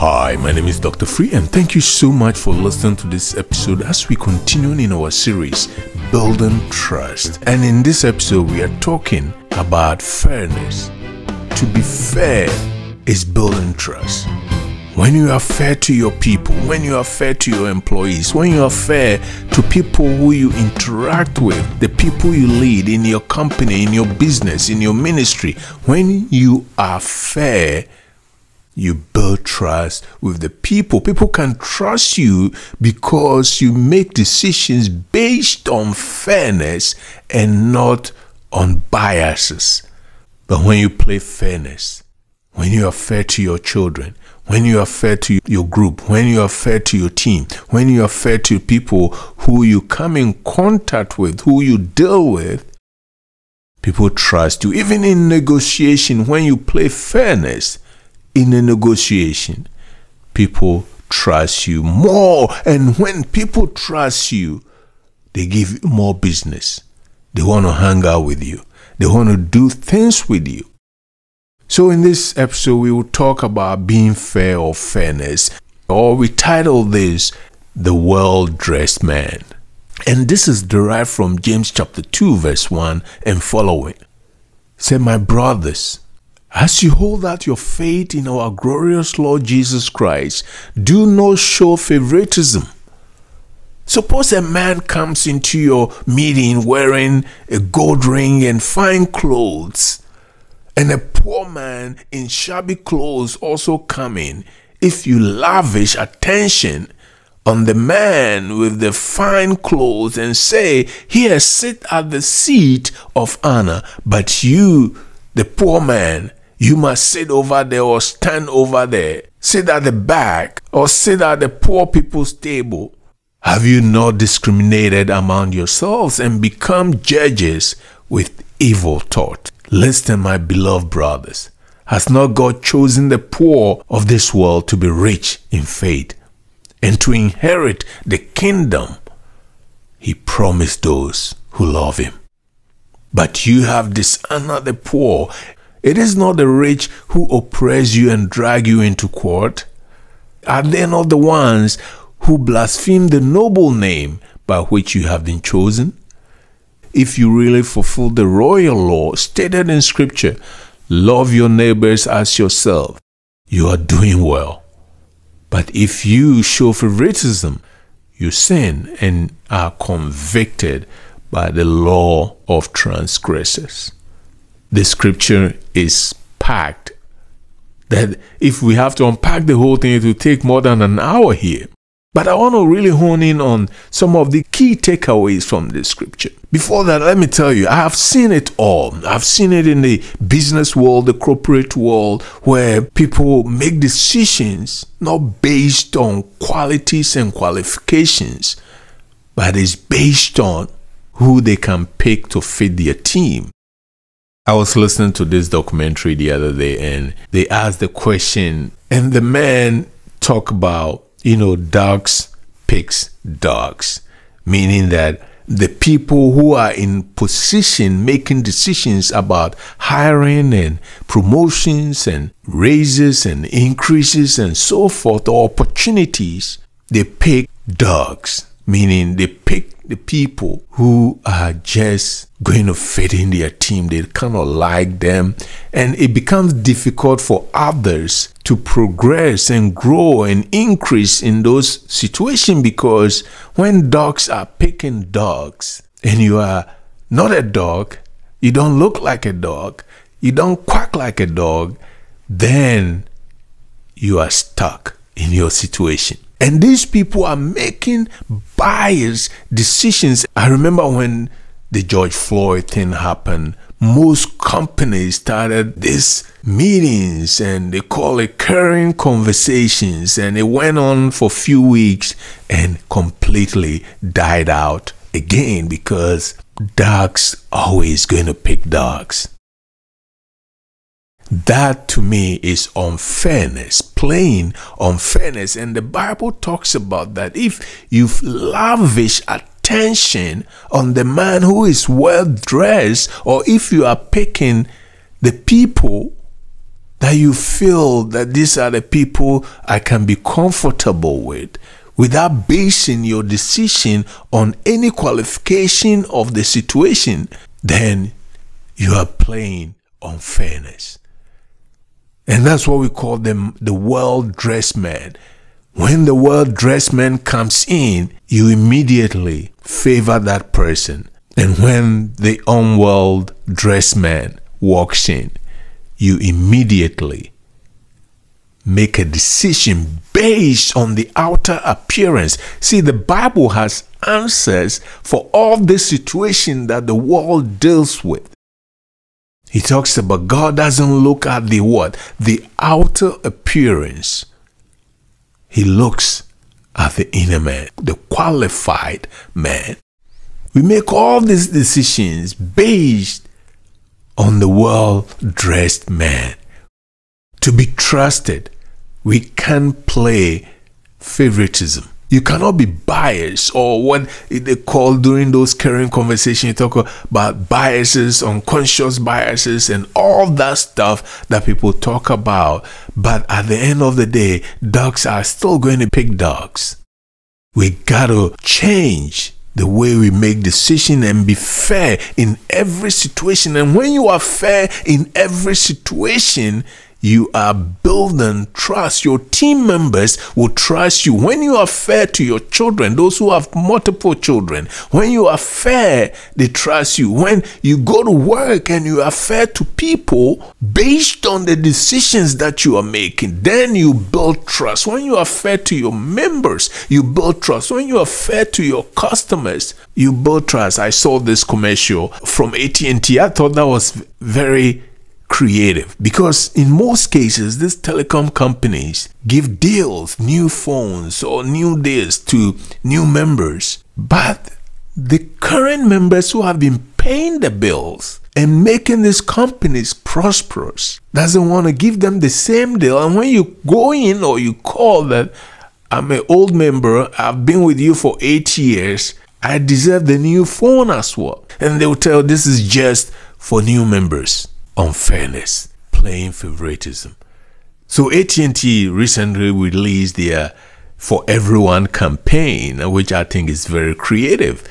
Hi, my name is Dr. Free, and thank you so much for listening to this episode as we continue in our series, Building Trust. And in this episode, we are talking about fairness. To be fair is building trust. When you are fair to your people, when you are fair to your employees, when you are fair to people who you interact with, the people you lead in your company, in your business, in your ministry, when you are fair, you build trust with the people. People can trust you because you make decisions based on fairness and not on biases. But when you play fairness, when you are fair to your children, when you are fair to your group, when you are fair to your team, when you are fair to people who you come in contact with, who you deal with, people trust you. Even in negotiation, when you play fairness, in a negotiation, people trust you more. And when people trust you, they give you more business. They want to hang out with you, they want to do things with you. So, in this episode, we will talk about being fair or fairness, or we title this The Well Dressed Man. And this is derived from James chapter 2, verse 1 and following. Say, My brothers, as you hold out your faith in our glorious Lord Jesus Christ, do not show favoritism. Suppose a man comes into your meeting wearing a gold ring and fine clothes, and a poor man in shabby clothes also come in. If you lavish attention on the man with the fine clothes and say, Here, sit at the seat of honor, but you, the poor man, you must sit over there or stand over there. Sit at the back or sit at the poor people's table. Have you not discriminated among yourselves and become judges with evil thought? Listen, my beloved brothers. Has not God chosen the poor of this world to be rich in faith and to inherit the kingdom He promised those who love Him? But you have dishonored the poor it is not the rich who oppress you and drag you into court. Are they not the ones who blaspheme the noble name by which you have been chosen? If you really fulfill the royal law stated in Scripture, love your neighbors as yourself, you are doing well. But if you show favoritism, you sin and are convicted by the law of transgressors the scripture is packed. That if we have to unpack the whole thing, it will take more than an hour here. But I want to really hone in on some of the key takeaways from the scripture. Before that, let me tell you, I have seen it all. I've seen it in the business world, the corporate world, where people make decisions not based on qualities and qualifications, but is based on who they can pick to fit their team. I was listening to this documentary the other day and they asked the question and the man talk about, you know, dogs picks dogs, meaning that the people who are in position making decisions about hiring and promotions and raises and increases and so forth, or opportunities, they pick dogs, meaning they pick the people who are just going to fit in their team. They kind of like them. And it becomes difficult for others to progress and grow and increase in those situations because when dogs are picking dogs and you are not a dog, you don't look like a dog, you don't quack like a dog, then you are stuck in your situation. And these people are making biased decisions. I remember when the George Floyd thing happened, most companies started these meetings and they call it caring conversations and it went on for a few weeks and completely died out again because dogs always going to pick dogs. That to me is unfairness, plain unfairness. And the Bible talks about that. If you've lavish attention on the man who is well dressed, or if you are picking the people that you feel that these are the people I can be comfortable with without basing your decision on any qualification of the situation, then you are playing unfairness. And that's what we call them the well dressed man. When the well dressed man comes in, you immediately favor that person. And when the unwell dressed man walks in, you immediately make a decision based on the outer appearance. See, the Bible has answers for all the situation that the world deals with. He talks about God doesn't look at the what? The outer appearance. He looks at the inner man, the qualified man. We make all these decisions based on the well dressed man. To be trusted, we can't play favoritism. You cannot be biased or what they call during those caring conversations, you talk about biases, unconscious biases, and all that stuff that people talk about. But at the end of the day, dogs are still going to pick dogs. We gotta change the way we make decisions and be fair in every situation. And when you are fair in every situation, you are building trust. Your team members will trust you. When you are fair to your children, those who have multiple children, when you are fair, they trust you. When you go to work and you are fair to people based on the decisions that you are making, then you build trust. When you are fair to your members, you build trust. When you are fair to your customers, you build trust. I saw this commercial from AT&T. I thought that was very creative. Because in most cases these telecom companies give deals new phones or new deals to new members. But the current members who have been paying the bills and making these companies prosperous doesn't want to give them the same deal. And when you go in or you call that i'm an old member i've been with you for eight years i deserve the new phone as well and they'll tell this is just for new members unfairness, playing favoritism. So AT&T recently released their For Everyone campaign, which I think is very creative.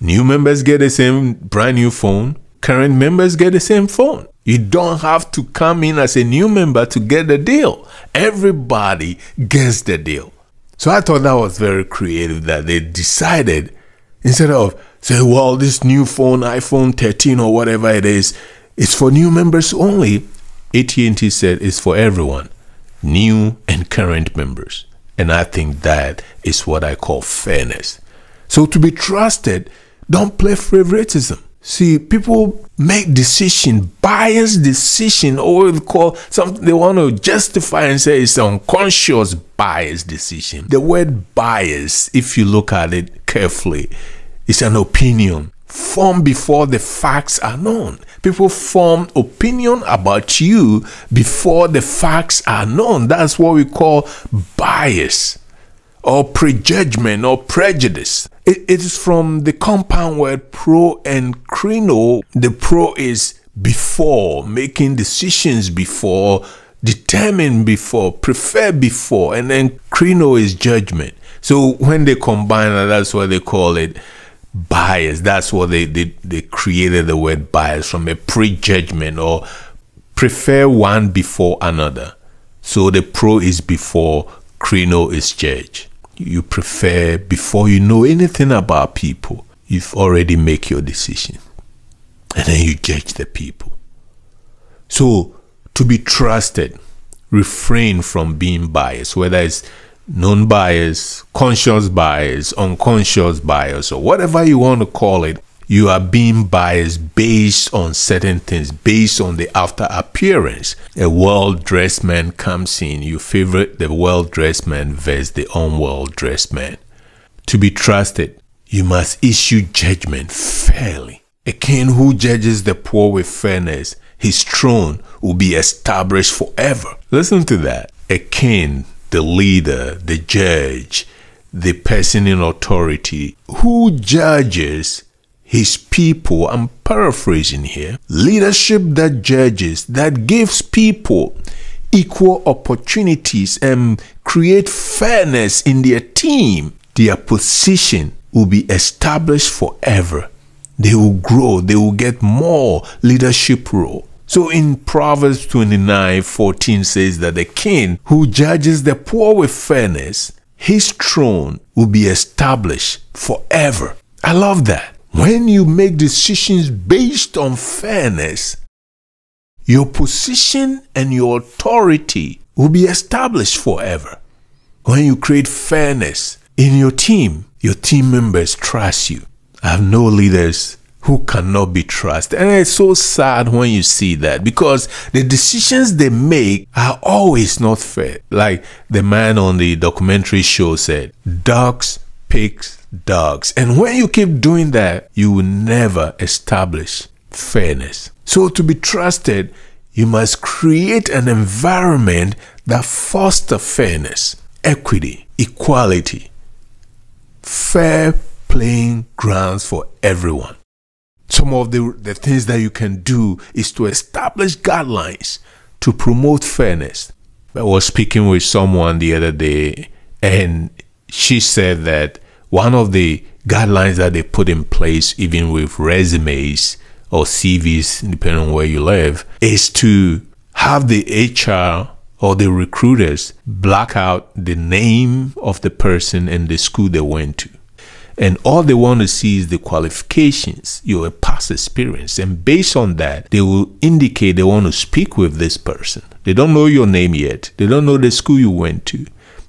New members get the same brand new phone. Current members get the same phone. You don't have to come in as a new member to get the deal. Everybody gets the deal. So I thought that was very creative that they decided instead of say, well, this new phone, iPhone 13 or whatever it is, it's for new members only. AT&T said it's for everyone, new and current members. And I think that is what I call fairness. So to be trusted, don't play favoritism. See, people make decision, biased decision, or call something they want to justify and say it's unconscious bias decision. The word bias, if you look at it carefully, is an opinion formed before the facts are known. People form opinion about you before the facts are known. That's what we call bias or prejudgment or prejudice. it, it is from the compound word pro and crino. The pro is before, making decisions before, determine before, prefer before, and then crino is judgment. So when they combine, that's what they call it bias. That's what they, they, they created the word bias from a prejudgment or prefer one before another. So the pro is before, crino is judge. You prefer before you know anything about people. You've already make your decision. And then you judge the people. So to be trusted, refrain from being biased, whether it's non bias, conscious bias, unconscious bias, or whatever you want to call it, you are being biased based on certain things, based on the after appearance. A well dressed man comes in, you favor the well dressed man versus the unwell dressed man. To be trusted, you must issue judgment fairly. A king who judges the poor with fairness, his throne will be established forever. Listen to that. A king the leader, the judge, the person in authority who judges his people. I'm paraphrasing here. Leadership that judges, that gives people equal opportunities and create fairness in their team, their position will be established forever. They will grow, they will get more leadership role. So in Proverbs 29 14 says that the king who judges the poor with fairness, his throne will be established forever. I love that. When you make decisions based on fairness, your position and your authority will be established forever. When you create fairness in your team, your team members trust you. I have no leaders who cannot be trusted. And it's so sad when you see that because the decisions they make are always not fair. Like the man on the documentary show said, dogs, pigs, dogs. And when you keep doing that, you will never establish fairness. So to be trusted, you must create an environment that fosters fairness, equity, equality, fair playing grounds for everyone. Some of the, the things that you can do is to establish guidelines to promote fairness. I was speaking with someone the other day, and she said that one of the guidelines that they put in place, even with resumes or CVs, depending on where you live, is to have the HR or the recruiters black out the name of the person and the school they went to. And all they want to see is the qualifications, your past experience. And based on that, they will indicate they want to speak with this person. They don't know your name yet, they don't know the school you went to.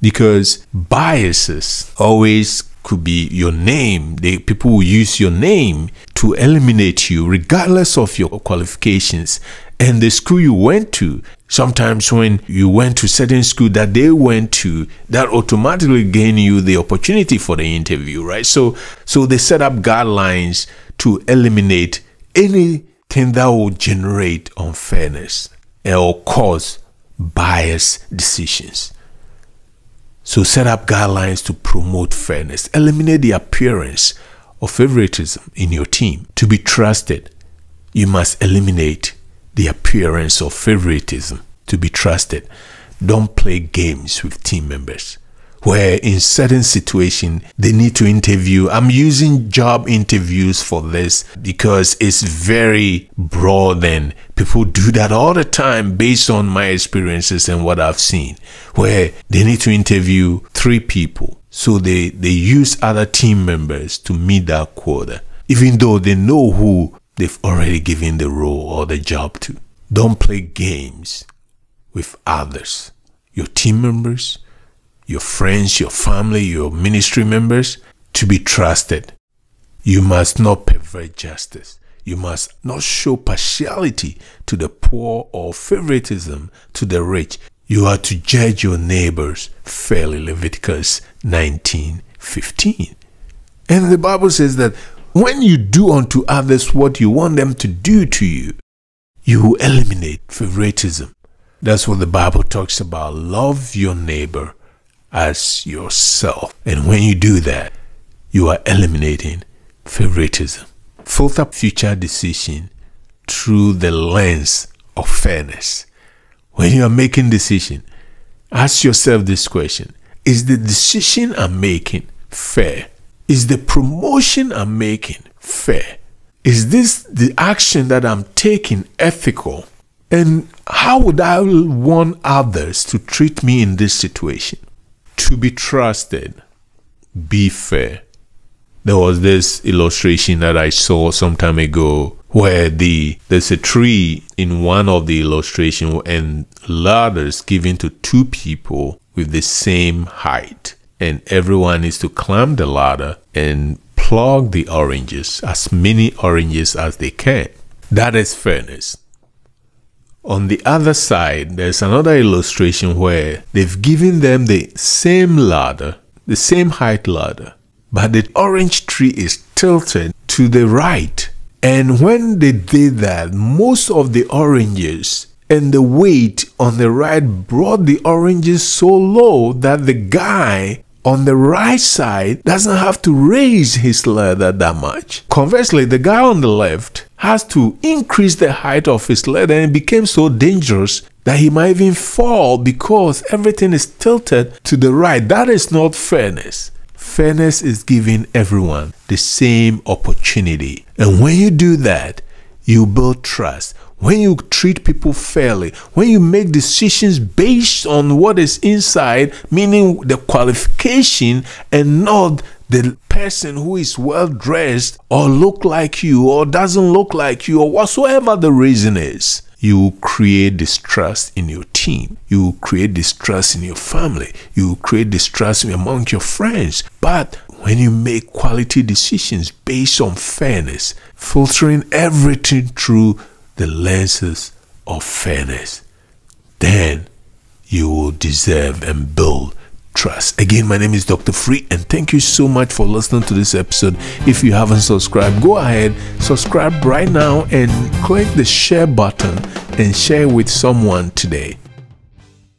Because biases always could be your name. They, people will use your name to eliminate you, regardless of your qualifications and the school you went to. Sometimes when you went to certain school that they went to, that automatically gain you the opportunity for the interview, right? So, so they set up guidelines to eliminate anything that will generate unfairness or cause bias decisions. So set up guidelines to promote fairness. Eliminate the appearance of favoritism in your team. To be trusted, you must eliminate the appearance of favoritism. To be trusted, don't play games with team members where in certain situation they need to interview. I'm using job interviews for this because it's very broad and people do that all the time based on my experiences and what I've seen where they need to interview three people. So they, they use other team members to meet that quota, even though they know who they've already given the role or the job to. Don't play games with others, your team members, your friends, your family, your ministry members to be trusted. You must not pervert justice. You must not show partiality to the poor or favoritism to the rich. You are to judge your neighbors fairly. Leviticus 19:15. And the Bible says that when you do unto others what you want them to do to you, you will eliminate favoritism. That's what the Bible talks about. Love your neighbor as yourself. And when you do that, you are eliminating favoritism. Filter future decision through the lens of fairness. When you are making decision, ask yourself this question. Is the decision I'm making fair? Is the promotion I'm making fair? Is this the action that I'm taking ethical? And how would I want others to treat me in this situation? to be trusted, be fair. There was this illustration that I saw some time ago where the there's a tree in one of the illustration and ladders given to two people with the same height and everyone is to climb the ladder and plug the oranges as many oranges as they can that is fairness on the other side, there's another illustration where they've given them the same ladder, the same height ladder, but the orange tree is tilted to the right. And when they did that, most of the oranges and the weight on the right brought the oranges so low that the guy on the right side doesn't have to raise his ladder that much. Conversely, the guy on the left has to increase the height of his ladder and it became so dangerous that he might even fall because everything is tilted to the right. That is not fairness. Fairness is giving everyone the same opportunity. And when you do that, you build trust. When you treat people fairly, when you make decisions based on what is inside, meaning the qualification and not the person who is well dressed or look like you or doesn't look like you or whatsoever the reason is you create distrust in your team. You create distrust in your family. You create distrust among your friends. But when you make quality decisions based on fairness, filtering everything through the lenses of fairness, then you will deserve and build trust. Again, my name is Dr. Free, and thank you so much for listening to this episode. If you haven't subscribed, go ahead, subscribe right now, and click the share button and share with someone today.